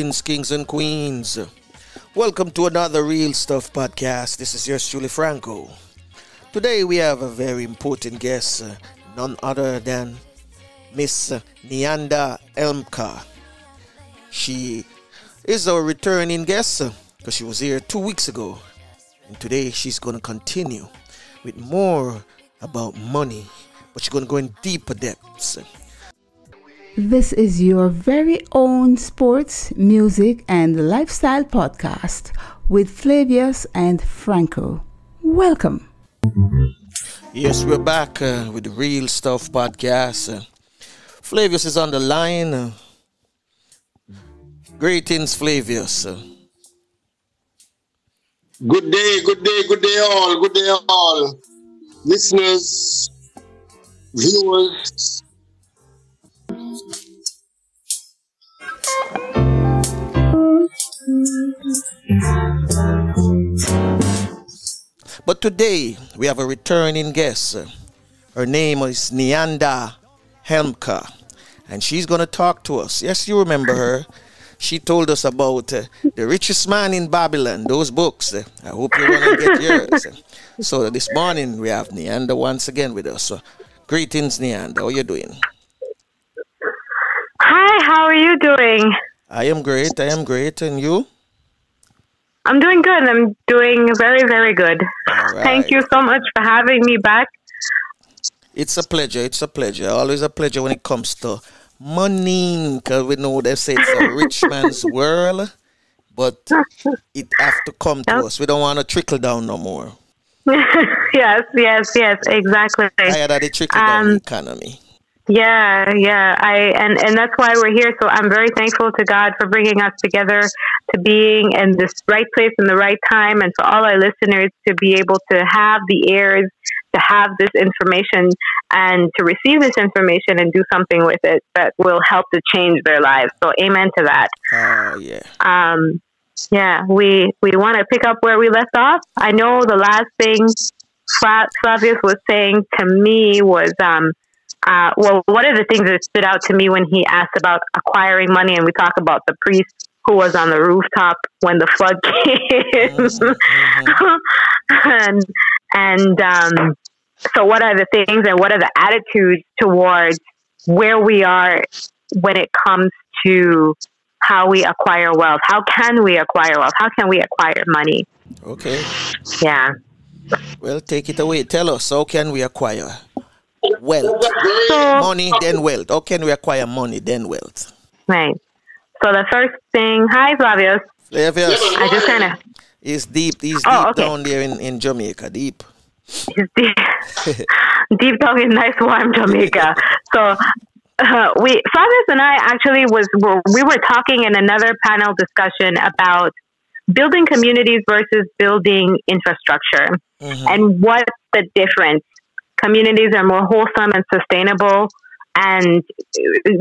Greetings, kings and queens. Welcome to another Real Stuff podcast. This is yours, Julie Franco. Today we have a very important guest, uh, none other than Miss Nehanda Helmker. She is our returning guest because she was here two weeks ago. And today she's going to continue with more about money, but she's going to go in deeper depths. This is your very own sports, music, and lifestyle podcast with Flavius and Franco. Welcome. Yes, we're back uh, with the Real Stuff podcast. Uh, Flavius is on the line. Uh, greetings, Flavius. Uh, Good day, good day, good day, all. Good day, all. Listeners, viewers. But today we have a returning guest. Her name is Nehanda Helmker, and she's going to talk to us. Yes, you remember her. She told us about uh, the richest man in Babylon, those books. I hope you want to get yours. so this morning we have Nehanda once again with us. So, greetings, Nehanda. How are you doing? Hi, how are you doing? I am great. I am great. And you? I'm doing good. I'm doing very, very good. All Thank you so much for having me back. It's a pleasure. It's a pleasure. Always a pleasure when it comes to money. Because we know they say it's a rich man's world, but it have to come to Yep. us. We don't want to trickle down no more. yes, yes, yes, exactly. Tired of the trickle down Um, economy. Yeah, yeah. I and and that's why we're here. So I'm very thankful to God for bringing us together, to being in this right place in the right time, and for all our listeners to be able to have the ears to have this information and to receive this information and do something with it that will help to change their lives. So amen to that. Oh yeah. um, yeah, we we want to pick up where we left off. I know the last thing Fla- Flavius was saying to me was, um, uh, well, one of the things that stood out to me when he asked about acquiring money, and we talk about the priest who was on the rooftop when the flood came, and and um, so what are the things and what are the attitudes towards where we are when it comes to how we acquire wealth. How can we acquire wealth? How can we acquire money? Okay. Yeah. Well, take it away. Tell us how can we acquire wealth? So, Money, then wealth. How can we acquire money, then wealth? right. So the first thing, hi Flavius. Flavius I just kind of is deep. He's deep Oh, okay. down there in, in Jamaica. Deep. deep, deep down in nice warm Jamaica. So uh, we Flavius and I actually was were, we were talking in another panel discussion about building communities versus building infrastructure. Mhm. and what's the difference? Communities are more wholesome and sustainable, and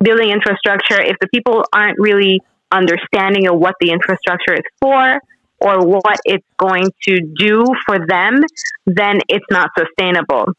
building infrastructure, if the people aren't really understanding of what the infrastructure is for or what it's going to do for them, then it's not sustainable.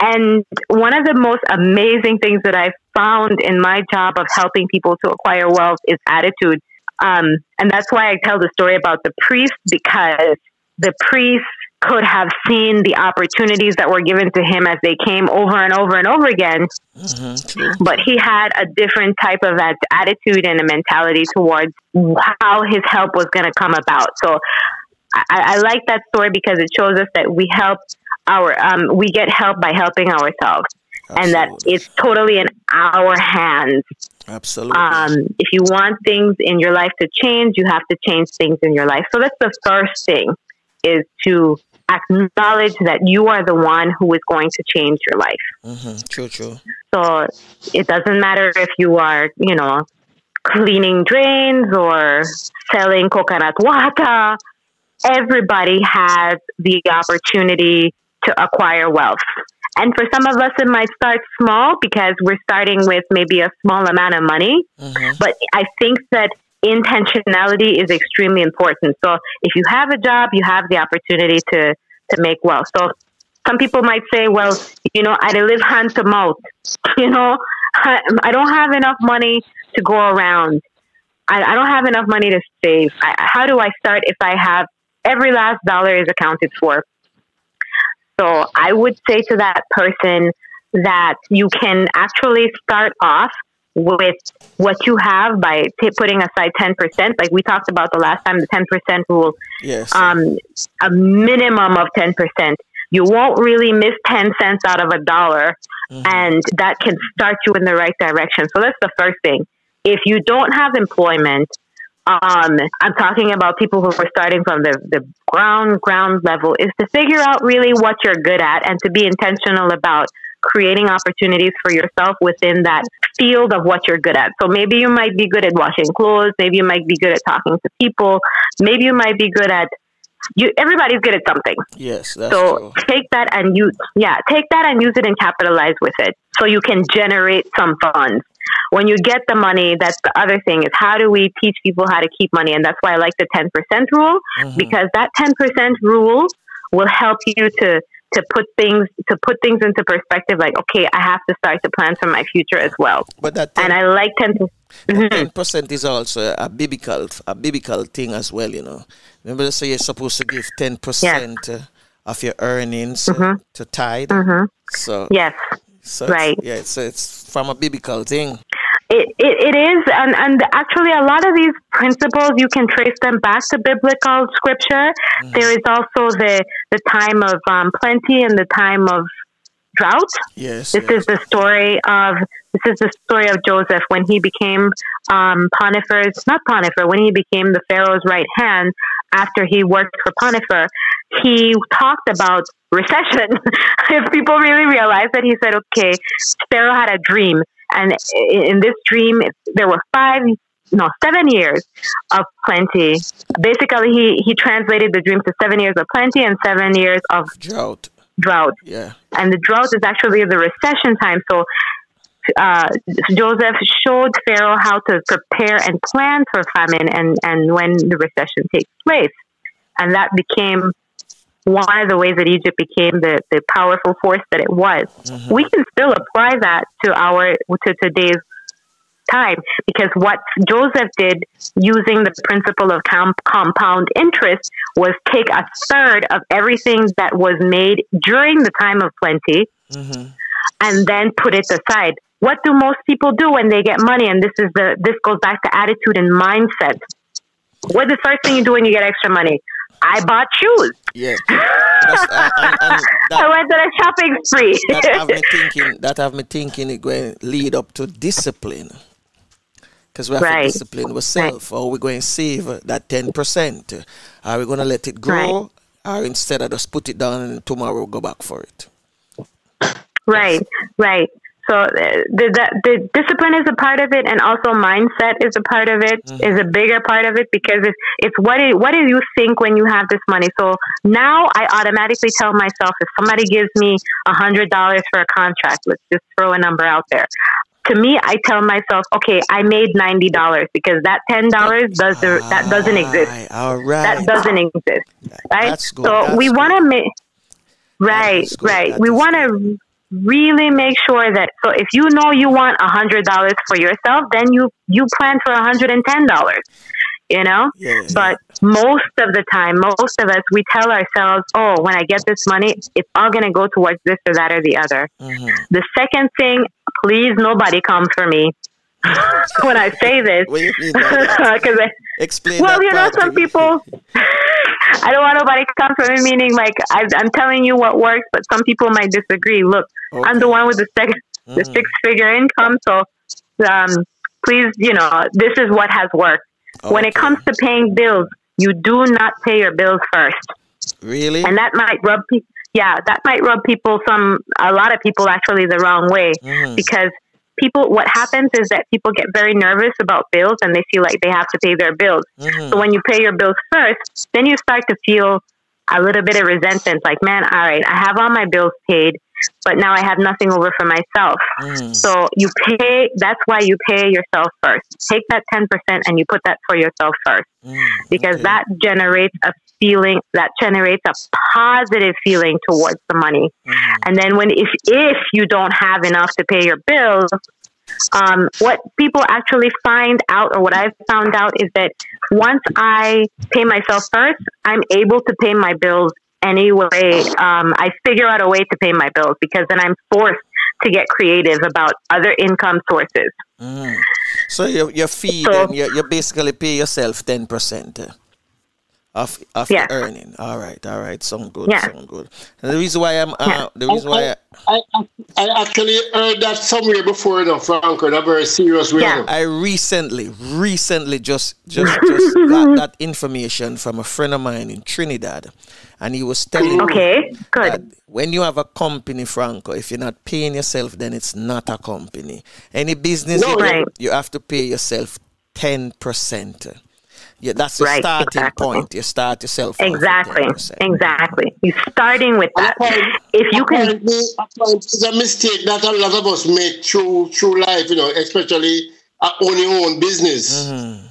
And one of the most amazing things that I found in my job of helping people to acquire wealth is attitude. Um, and that's why I tell the story about the priest because the priest could have seen the opportunities that were given to him as they came over and over and over again, Mhm, but he had a different type of attitude and a mentality towards how his help was going to come about. So I, I like that story because it shows us that we help our um, we get help by helping ourselves, and that it's totally in our hands. Absolutely. Um, if you want things in your life to change, you have to change things in your life. So that's the first thing is to acknowledge that you are the one who is going to change your life. Mhm, True, true. So it doesn't matter if you are, you know, cleaning drains or selling coconut water. Everybody has the opportunity to acquire wealth. And for some of us, it might start small because we're starting with maybe a small amount of money. Mhm. But I think that intentionality is extremely important. So if you have a job, you have the opportunity to, to make wealth. So some people might say, well, you know, I live hand to mouth. You know, I, don't have enough money to go around. I, I don't have enough money to save. I, how do I start if I have every last dollar is accounted for? So I would say to that person that you can actually start off with what you have by t- putting aside 10%. Like we talked about the last time, the 10% rule. Yes. Um, a minimum of 10%. You won't really miss 10 cents out of a dollar, Mhm. and that can start you in the right direction. So that's the first thing. If you don't have employment, um, I'm talking about people who are starting from the, the ground ground level, is to figure out really what you're good at and to be intentional about creating opportunities for yourself within that field of what you're good at. So maybe you might be good at washing clothes, maybe you might be good at talking to people, maybe you might be good at you everybody's good at something. yes, that's So true. take that and use yeah, take that and use it and capitalize with it. So you can generate some funds. When you get the money, that's the other thing is how do we teach people how to keep money? And that's why I like the ten percent rule Mhm. because that ten percent rule will help you to to put things to put things into perspective. Like, okay, I have to start to plan for my future as well. But that And I like Mhm. ten percent is also a biblical a biblical thing as well. You know, remember they say you're supposed to give ten percent uh, of your earnings uh, Mhm. to tithe. Mhm. So yes. so right. yeah, so it's from a biblical thing. It, it, it is, and, and actually, a lot of these principles you can trace them back to biblical scripture. There is also the the time of um, plenty and the time of drought. Yes. This yes. is the story of this is the story of Joseph when he became um, Potiphar's not Potiphar when he became the Pharaoh's right hand after he worked for Potiphar. He talked about recession. if people really realize that, he said, "Okay, Pharaoh had a dream, and in this dream, there were five, No, seven years of plenty. Basically, he, he translated the dream to seven years of plenty and seven years of drought. drought Yeah. and the drought is actually the recession time. So uh, Joseph showed Pharaoh how to prepare and plan for famine and, and when the recession takes place. And that became one of the ways that Egypt became the, the powerful force that it was. We can still apply that to our to today's time because what Joseph did using the principle of com- compound interest was take a third of everything that was made during the time of plenty hmm and then put it aside. What do most people do when they get money? And this is the this goes back to attitude and mindset. What's the first thing you do when you get extra money? I bought shoes. Yeah. That's, uh, and, and I that, went on a shopping spree. that have me thinking. That have me thinking it going to lead up to discipline. Because we have to Right. discipline ourselves, or we're going to save that ten percent. Are we going to let it grow, or instead of just put it down and tomorrow we'll go back for it? Right, right. So uh, the, the the discipline is a part of it, and also mindset is a part of it. Is a bigger part of it because it's it's what it, what do you think when you have this money? So now I automatically tell myself if somebody gives me a hundred dollars for a contract, let's just throw a number out there. To me, I tell myself, okay, I made ninety dollars because that ten dollars does that doesn't exist All right. that doesn't exist, right? That's good, So we want to make right, right. We want to really make sure that. So if you know you want a hundred dollars for yourself, then you you plan for a hundred and ten dollars. You know, Yeah, but most of the time, most of us, we tell ourselves, "Oh, when I get this money, it's all going to go towards this or that or the other." Mhm. The second thing, please, nobody come for me when I say this, What do you mean because Explain Well, you know, some people. I don't want nobody to come for me. Meaning, like I, I'm telling you what works, but some people might disagree. Look, I'm the one with the second, the Mhm. six-figure income, so um, please, you know, this is what has worked. When it comes to paying bills, you do not pay your bills first, really, and that might rub people. Yeah, that might rub people some a lot of people actually the wrong way Mhm. because people what happens is that people get very nervous about bills and they feel like they have to pay their bills. Mhm. So when you pay your bills first, then you start to feel a little bit of resentment like, man, all right, I have all my bills paid, but now I have nothing over for myself. Mhm. So you pay, that's why you pay yourself first. Take that 10% and you put that for yourself first Mhm. because Okay. that generates a feeling that generates a positive feeling towards the money. Mm-hmm. And then when if if you don't have enough to pay your bills, um, what people actually find out or what I've found out is that once I pay myself first, I'm able to pay my bills anyway. Um, I figure out a way to pay my bills because then I'm forced to get creative about other income sources. Mm. So your, your feed, so, you, you basically pay yourself 10%. Off, off yeah. the earning. All right, all right. Sound good, yeah. sound good. And the reason why I'm, uh, yeah. the reason I, why I, I, I, actually heard that somewhere before, though, Frank, a very serious way. Yeah. I recently, recently just, just, just got that information from a friend of mine in Trinidad, and he was telling okay, me good. that when you have a company, Franco, if you're not paying yourself, then it's not a company. Any business, no, you, right. you have to pay yourself ten percent. Yeah, that's the right, starting exactly. point. You start yourself. Exactly. Exactly. You're starting with that. if you can. It's a mistake that a lot of us make through through life, you know, especially on your own business. Mm-hmm.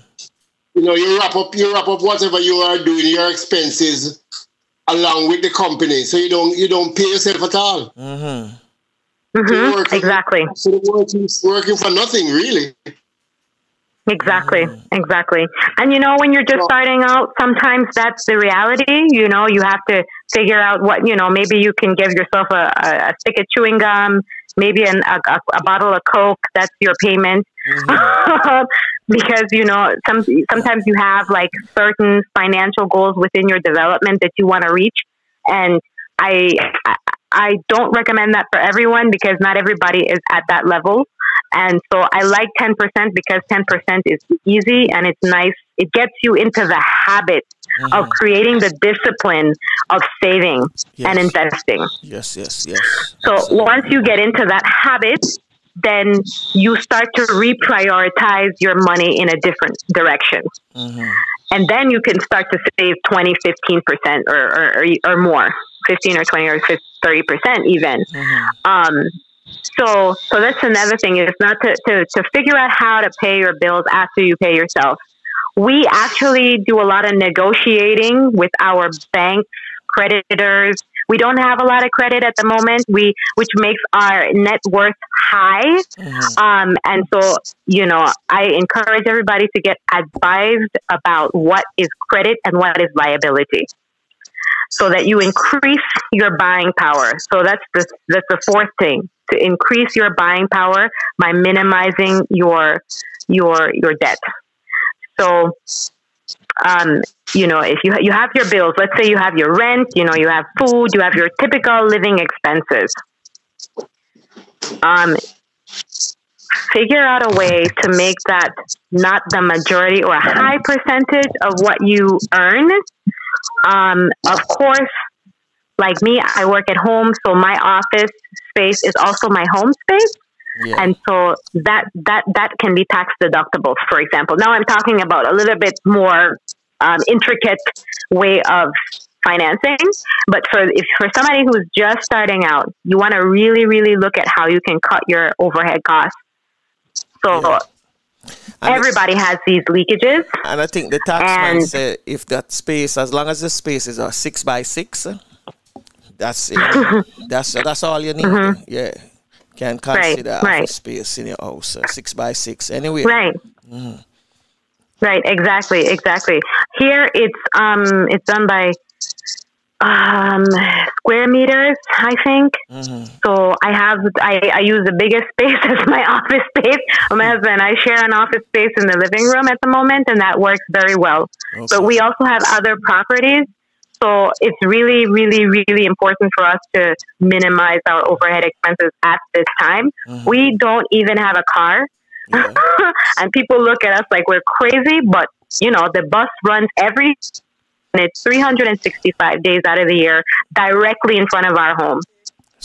You know, you wrap up you wrap up whatever you are doing, your expenses along with the company. So you don't you don't pay yourself at all. Mm-hmm. Mm-hmm. Working, exactly. So working, working for nothing, really. Exactly, exactly. And you know, when you're just starting out, sometimes that's the reality. You know, you have to figure out what, you know, maybe you can give yourself a, a, a stick of chewing gum, maybe an, a, a, bottle of Coke, that's your payment. Mm-hmm. because, you know, some, sometimes you have like certain financial goals within your development that you want to reach. And I, I don't recommend that for everyone because not everybody is at that level. And so I like 10% because 10% is easy and it's nice. It gets you into the habit mm-hmm. of creating the discipline of saving yes. and investing. Yes, yes, yes. So Absolutely. once you get into that habit, then you start to reprioritize your money in a different direction. Mm-hmm. And then you can start to save 20, 15% or, or, or more, 15 or 20 or 30% even. Mm-hmm. Um, so, so that's another thing is not to, to, to figure out how to pay your bills after you pay yourself. We actually do a lot of negotiating with our bank creditors. We don't have a lot of credit at the moment, we which makes our net worth high. Mm-hmm. Um, and so, you know, I encourage everybody to get advised about what is credit and what is liability so that you increase your buying power. So that's the that's the fourth thing to increase your buying power by minimizing your your your debt. So um, you know, if you you have your bills, let's say you have your rent, you know, you have food, you have your typical living expenses. Um, figure out a way to make that not the majority or a high percentage of what you earn. Um, of course, like me, I work at home, so my office space is also my home space. Yeah. And so that that that can be tax deductible, for example. Now I'm talking about a little bit more um, intricate way of financing, but for if for somebody who's just starting out, you want to really really look at how you can cut your overhead costs. So. Yeah. Everybody has these leakages, and I think the taxman said if that space, as long as the space is a six by six, that's it. that's that's all you need. Mm-hmm. Yeah, can consider right, right. space in your house, uh, six by six. Anyway, right. Mm-hmm. Right, exactly, exactly. Here it's um it's done by um square meters, I think. Mm-hmm. So I have I, I use the biggest space as my office space. My husband I share an office space in the living room at the moment, and that works very well. Okay. But we also have other properties so it's really, really, really important for us to minimize our overhead expenses at this time. Mm-hmm. We don't even have a car. Yeah. and people look at us like we're crazy, but you know, the bus runs every minute, 365 days out of the year directly in front of our home.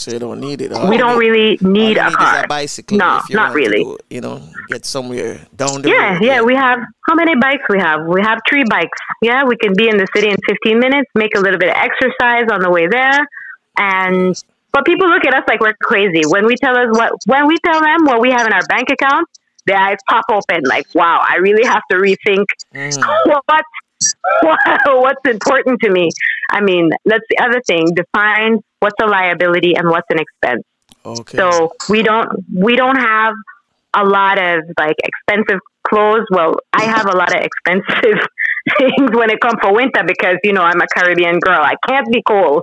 So you don't need it. All we don't really need a car. a bicycle. No, not really. Go, you know, get somewhere down the yeah, road. Yeah, yeah. We have how many bikes we have? We have three bikes. Yeah, we can be in the city in 15 minutes, make a little bit of exercise on the way there, and but people look at us like we're crazy when we tell us what when we tell them what we have in our bank account. Their eyes pop open like, "Wow, I really have to rethink mm. what what's important to me. I mean, that's the other thing. Define what's a liability and what's an expense. Okay. So we don't we don't have a lot of like expensive clothes. Well, I have a lot of expensive things when it comes for winter because you know I'm a Caribbean girl. I can't be cold.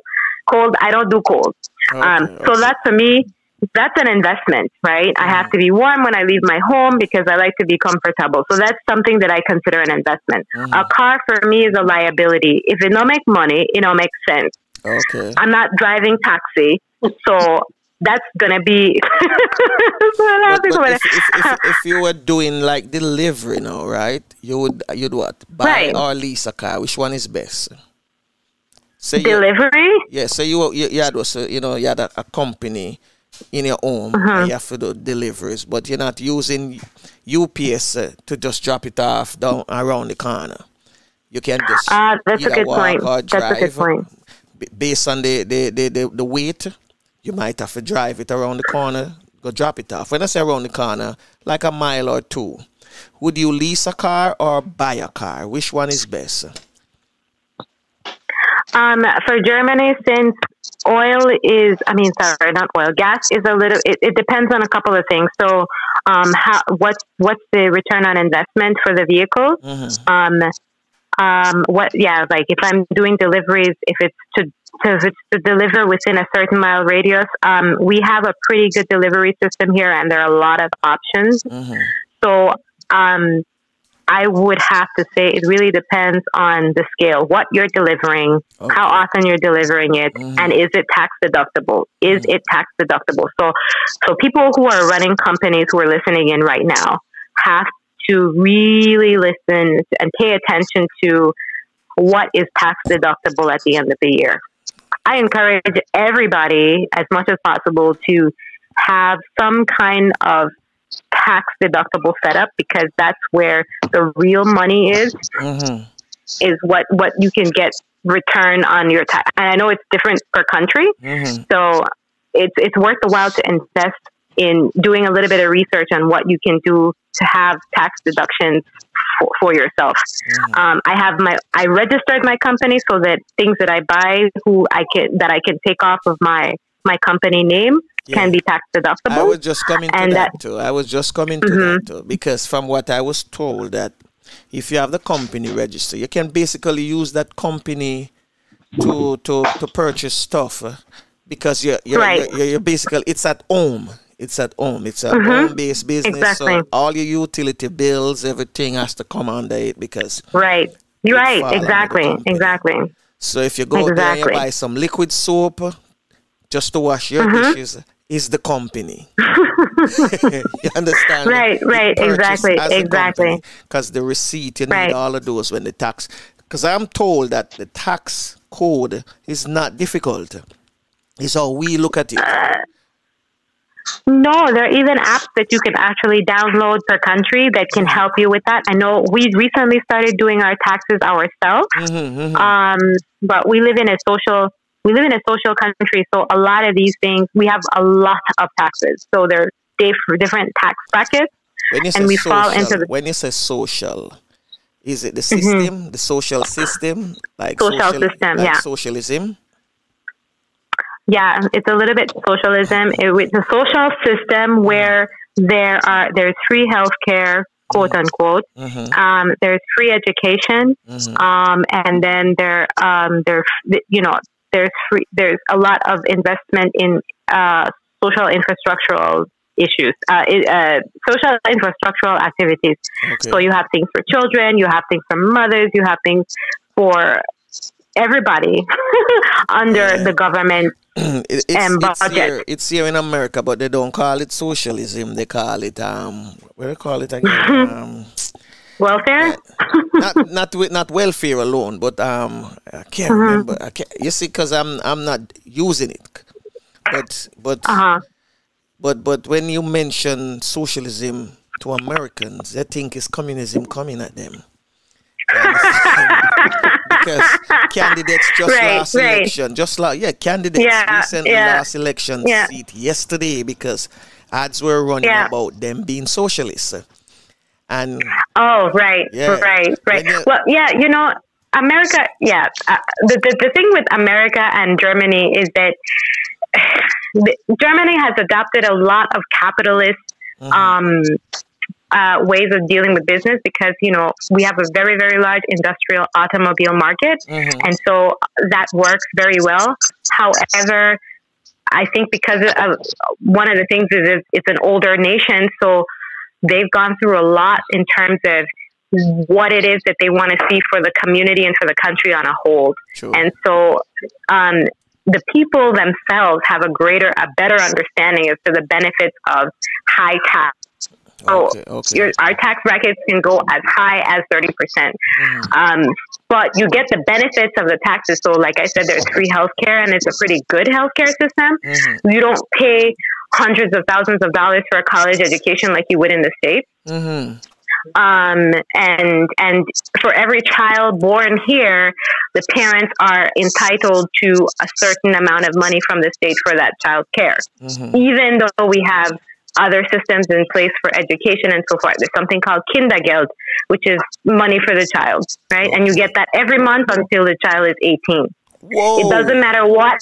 Cold. I don't do cold. Okay, um, okay. So that for me, that's an investment, right? I have to be warm when I leave my home because I like to be comfortable. So that's something that I consider an investment. Mm-hmm. A car for me is a liability. If it don't make money, it don't make sense. Okay. I'm not driving taxi, so that's gonna be. but, but if, if, if, if, you were doing like delivery now, right? You would you'd what buy right. or lease a car? Which one is best? Say delivery. You, yeah. So you you, you had also you know you had a, a company in your home uh-huh. you have to do deliveries, but you're not using UPS uh, to just drop it off down around the corner. You can just uh, that's a good point. That's a good point. Based on the, the, the, the, the weight, you might have to drive it around the corner, go drop it off. When I say around the corner, like a mile or two, would you lease a car or buy a car? Which one is best? Um, for Germany, since oil is, I mean, sorry, not oil, gas is a little, it, it depends on a couple of things. So, um, how, what's, what's the return on investment for the vehicle? Mm-hmm. Um, um, what, yeah, like if I'm doing deliveries, if it's to, to, if it's to deliver within a certain mile radius, um, we have a pretty good delivery system here and there are a lot of options. Mm-hmm. So, um, I would have to say it really depends on the scale, what you're delivering, okay. how often you're delivering it, mm-hmm. and is it tax deductible? Is mm-hmm. it tax deductible? So, so people who are running companies who are listening in right now have to really listen and pay attention to what is tax deductible at the end of the year. I encourage everybody as much as possible to have some kind of tax deductible setup because that's where the real money is. Mm-hmm. Is what what you can get return on your tax. And I know it's different per country, mm-hmm. so it's it's worth the while to invest in doing a little bit of research on what you can do to have tax deductions for, for yourself. Mm-hmm. Um, I have my I registered my company so that things that I buy, who I can that I can take off of my my company name yeah. can be tax deductible. I was just coming to and that, that too. I was just coming to mm-hmm. that too because from what I was told that if you have the company register, you can basically use that company to to to purchase stuff uh, because you're you're, right. you're, you're basically it's at home. It's at home. It's a mm-hmm. home-based business. Exactly. So all your utility bills, everything has to come under it because right. You're right. Exactly. Exactly. So if you go exactly. there and you buy some liquid soap just to wash your mm-hmm. dishes, is the company. you understand? Right, right, exactly, exactly. Because the receipt, you need right. all of those when the tax. Because I'm told that the tax code is not difficult. It's how we look at it. Uh, no, there are even apps that you can actually download per country that can help you with that. I know we recently started doing our taxes ourselves, mm-hmm, mm-hmm. Um, but we live in a social we live in a social country, so a lot of these things we have a lot of taxes. So there are different tax brackets, and we social, fall into the. When you say social, is it the mm-hmm. system, mm-hmm. the social system, like social, social system, like yeah, socialism? Yeah, it's a little bit socialism. It, it's a social system where there are there's free healthcare, quote mm-hmm. unquote. Mm-hmm. Um, there's free education, mm-hmm. um, and then there um, there you know there's free, there's a lot of investment in uh, social infrastructural issues, uh, uh, social infrastructural activities. Okay. So you have things for children, you have things for mothers, you have things for everybody under yeah. the government it, it's, budget. It's here, it's here in America, but they don't call it socialism. They call it um, what do they call it again? um, welfare. not not with not welfare alone, but um, I can't uh-huh. remember. I can't, you see, because I'm I'm not using it, but but uh-huh. but but when you mention socialism to Americans, they think it's communism coming at them. because candidates just right, last right. election, just like yeah, candidates yeah, recently yeah. last election yeah. seat yesterday because ads were running yeah. about them being socialists. And oh, right, yeah, right, right. Well, yeah, you know, America. Yeah, uh, the, the the thing with America and Germany is that Germany has adopted a lot of capitalist mm-hmm. um, uh, ways of dealing with business because you know we have a very very large industrial automobile market, mm-hmm. and so that works very well. However, I think because of, one of the things is it's an older nation, so they've gone through a lot in terms of what it is that they want to see for the community and for the country on a whole. Sure. And so um, the people themselves have a greater, a better understanding as to the benefits of high tax. So okay, okay. Your, our tax brackets can go as high as 30%. Mm. Um, but you get the benefits of the taxes. So, like I said, there's free healthcare, and it's a pretty good healthcare system. Mm-hmm. You don't pay hundreds of thousands of dollars for a college education like you would in the States. Mm-hmm. Um, and and for every child born here, the parents are entitled to a certain amount of money from the state for that child's care, mm-hmm. even though we have other systems in place for education and so forth. There's something called Kindergeld, which is money for the child, right? And you get that every month until the child is 18. Whoa. It doesn't matter what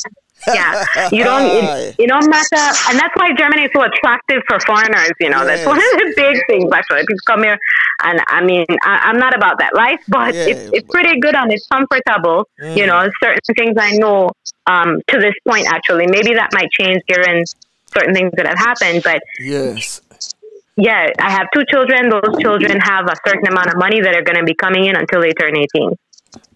yeah, you don't. It, you don't matter, and that's why Germany is so attractive for foreigners. You know, yes. that's one of the big things. Actually, people come here, and I mean, I, am not about that life, but yeah, it's, it's pretty good and it's comfortable. Mm. You know, certain things I know um, to this point. Actually, maybe that might change given certain things that have happened, but yes. Yeah, I have two children. Those children have a certain amount of money that are going to be coming in until they turn 18.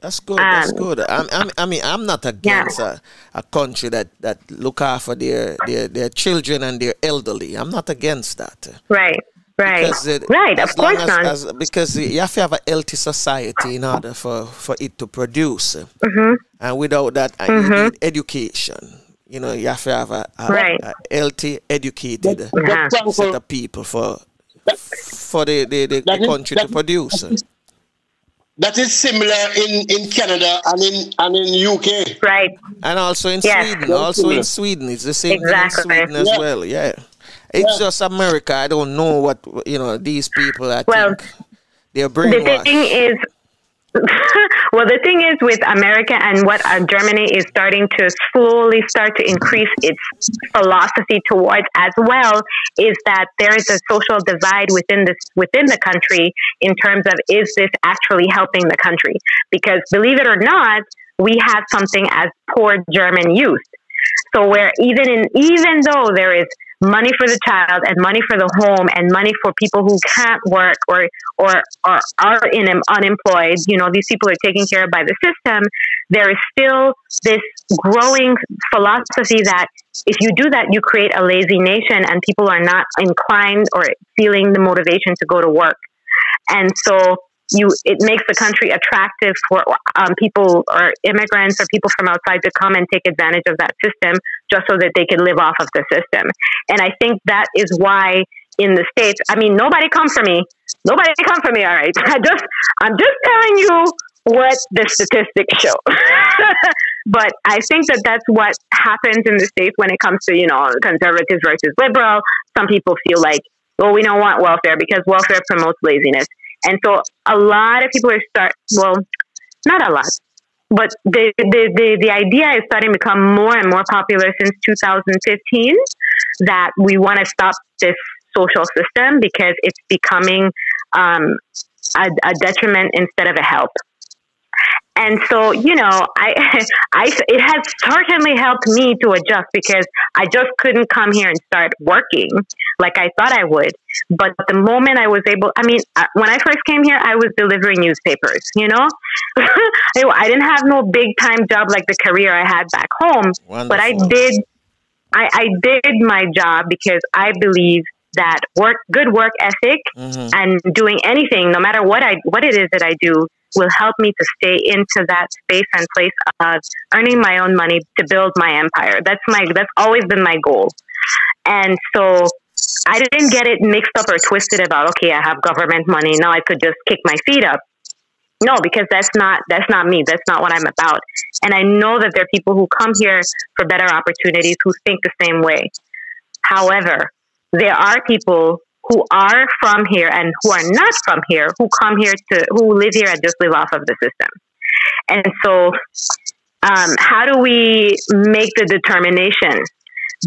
That's good. That's um, good. I'm, I'm, i mean, I'm not against yeah. a, a country that, that look after their, their their children and their elderly. I'm not against that. Right. Right. Because it, right. Of course not. As, because you have to have a healthy society in order for, for it to produce. Mm-hmm. And without that, uh, mm-hmm. you need education. You know, you have to have a, a, right. a healthy, educated yeah. set of people for for the, the, the, the country to produce that is similar in, in Canada and in and in UK. Right. And also in yes. Sweden. Also in Sweden. It's the same exactly. in Sweden as yeah. well. Yeah. It's yeah. just America. I don't know what you know, these people I well, think they're brainwashed. The thing is well, the thing is with America and what uh, Germany is starting to slowly start to increase its philosophy towards as well is that there is a social divide within this within the country in terms of is this actually helping the country? Because believe it or not, we have something as poor German youth. So where even in even though there is money for the child and money for the home and money for people who can't work or or, or are in unemployed. You know these people are taken care of by the system. There is still this growing philosophy that if you do that you create a lazy nation and people are not inclined or feeling the motivation to go to work. And so you it makes the country attractive for um, people or immigrants or people from outside to come and take advantage of that system just so that they can live off of the system. And I think that is why in the states, I mean, nobody come for me. Nobody come for me. All right, I just I'm just telling you what the statistics show. but I think that that's what happens in the states when it comes to you know conservatives versus liberal. Some people feel like, well, we don't want welfare because welfare promotes laziness. And so a lot of people are start well, not a lot, but the, the, the, the idea is starting to become more and more popular since 2015 that we want to stop this social system because it's becoming um, a, a detriment instead of a help. And so, you know, I, I, it has certainly helped me to adjust because I just couldn't come here and start working like I thought I would. But the moment I was able, I mean, uh, when I first came here, I was delivering newspapers, you know? I didn't have no big time job like the career I had back home, Wonderful. but I did, I, I did my job because I believe that work, good work ethic mm-hmm. and doing anything, no matter what I, what it is that I do, will help me to stay into that space and place of earning my own money to build my empire. That's my that's always been my goal. And so I didn't get it mixed up or twisted about okay, I have government money, now I could just kick my feet up. No, because that's not that's not me. That's not what I'm about. And I know that there are people who come here for better opportunities who think the same way. However, there are people who are from here and who are not from here who come here to who live here and just live off of the system and so um, how do we make the determination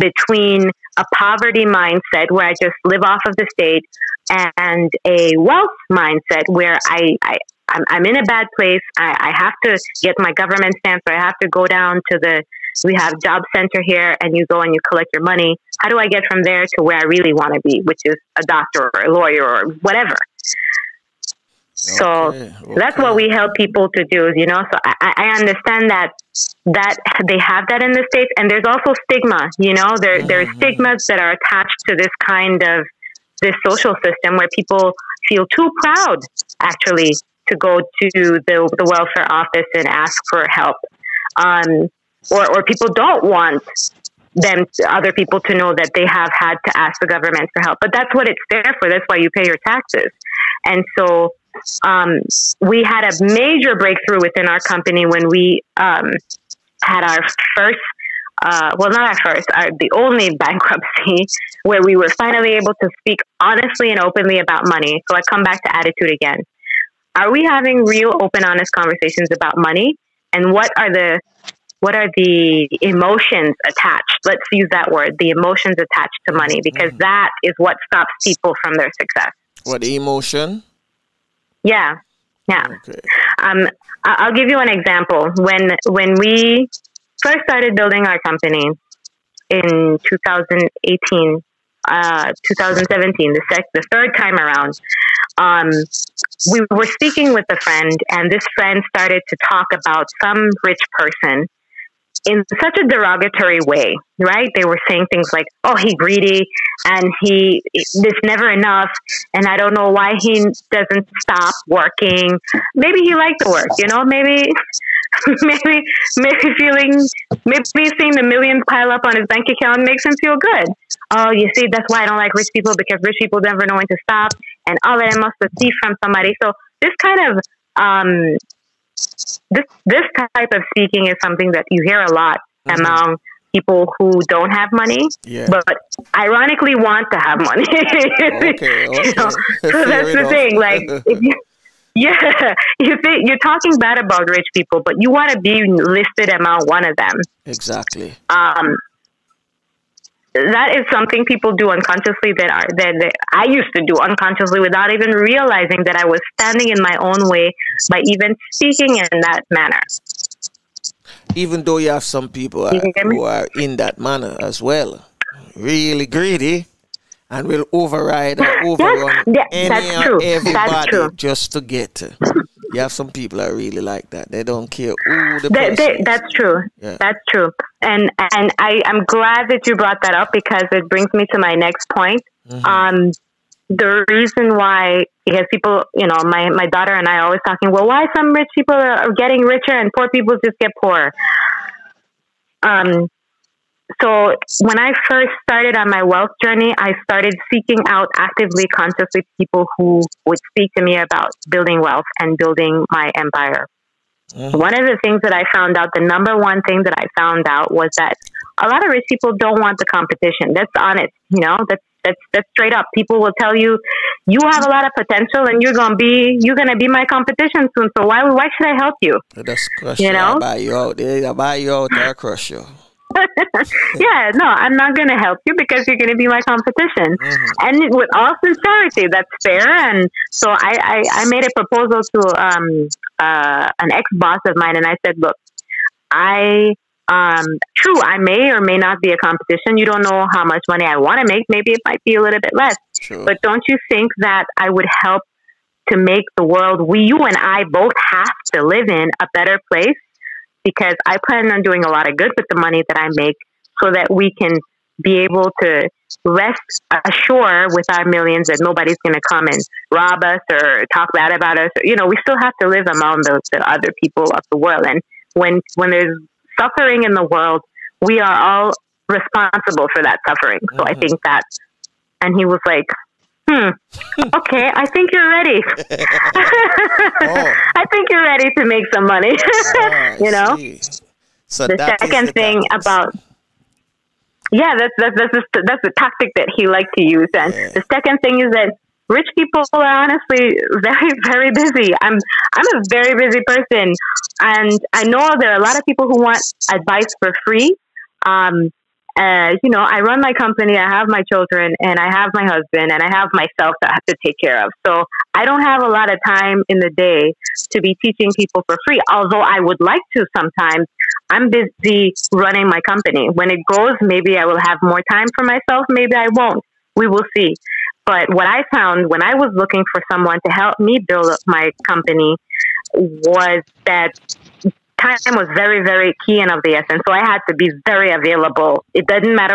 between a poverty mindset where I just live off of the state and a wealth mindset where I, I I'm, I'm in a bad place. I, I have to get my government stamp, or I have to go down to the we have job center here and you go and you collect your money how do i get from there to where i really want to be which is a doctor or a lawyer or whatever so okay, okay. that's what we help people to do, you know. So I, I understand that that they have that in the states, and there's also stigma. You know, there mm-hmm. there are stigmas that are attached to this kind of this social system where people feel too proud, actually, to go to the the welfare office and ask for help, um, or or people don't want them other people to know that they have had to ask the government for help. But that's what it's there for. That's why you pay your taxes, and so um, we had a major breakthrough within our company when we um, had our first, uh, well, not our first, our, the only bankruptcy where we were finally able to speak honestly and openly about money. So I come back to attitude again. Are we having real, open, honest conversations about money? And what are the what are the emotions attached? Let's use that word, the emotions attached to money, because mm. that is what stops people from their success. What emotion? Yeah, yeah. Okay. Um, I'll give you an example. When when we first started building our company in 2018, uh, 2017, the sec- the third time around, um, we were speaking with a friend, and this friend started to talk about some rich person in such a derogatory way, right? They were saying things like, "Oh, he greedy, and he this never enough, and I don't know why he doesn't stop working. Maybe he liked the work, you know. Maybe, maybe, maybe feeling, maybe seeing the millions pile up on his bank account makes him feel good. Oh, you see, that's why I don't like rich people because rich people never know when to stop, and all that I must receive from somebody. So this kind of um, this this type of speaking is something that you hear a lot mm-hmm. among people who don't have money, yeah. but ironically want to have money. okay, okay. You know? So that's the thing. Like, you, yeah, you think you're talking bad about rich people, but you want to be listed among one of them. Exactly. Um, that is something people do unconsciously that are that, that, I used to do unconsciously without even realizing that I was standing in my own way by even speaking in that manner. Even though you have some people are, who are in that manner as well, really greedy and will override and overrun yes, yeah, any and everybody just to get. You have some people that really like that. They don't care who the they, they, That's true. Yeah. That's true. And and I am glad that you brought that up because it brings me to my next point. Mm-hmm. Um, the reason why because people, you know, my my daughter and I are always talking. Well, why some rich people are getting richer and poor people just get poor? Um, so when I first started on my wealth journey, I started seeking out actively, consciously people who would speak to me about building wealth and building my empire. Mm-hmm. One of the things that I found out, the number one thing that I found out was that a lot of rich people don't want the competition. That's honest, you know, that's that's that's straight up. People will tell you, you have a lot of potential, and you're gonna be you're gonna be my competition soon. So why why should I help you? That's crush you know, I buy you out. I buy you out. I crush you. yeah, no, I'm not going to help you because you're going to be my competition. Mm-hmm. And with all sincerity, that's fair. And so I, I, I made a proposal to um, uh, an ex boss of mine, and I said, look, I um, true, I may or may not be a competition. You don't know how much money I want to make. Maybe it might be a little bit less. Sure. But don't you think that I would help to make the world we, you and I both have to live in a better place? Because I plan on doing a lot of good with the money that I make so that we can be able to rest ashore with our millions that nobody's going to come and rob us or talk bad about us. You know, we still have to live among the, the other people of the world. And when, when there's suffering in the world, we are all responsible for that suffering. So mm-hmm. I think that, and he was like, hmm, okay, I think you're ready. oh. I think you're ready to make some money. oh, you know? So the second the thing tactics. about yeah, that's that's that's the, that's the tactic that he liked to use. And yeah. the second thing is that rich people are honestly very very busy. I'm I'm a very busy person, and I know there are a lot of people who want advice for free. Um, you know, I run my company, I have my children, and I have my husband, and I have myself that I have to take care of. So I don't have a lot of time in the day to be teaching people for free, although I would like to sometimes. I'm busy running my company. When it goes, maybe I will have more time for myself, maybe I won't. We will see. But what I found when I was looking for someone to help me build up my company was that time was very, very key and of the essence. So I had to be very available. It doesn't matter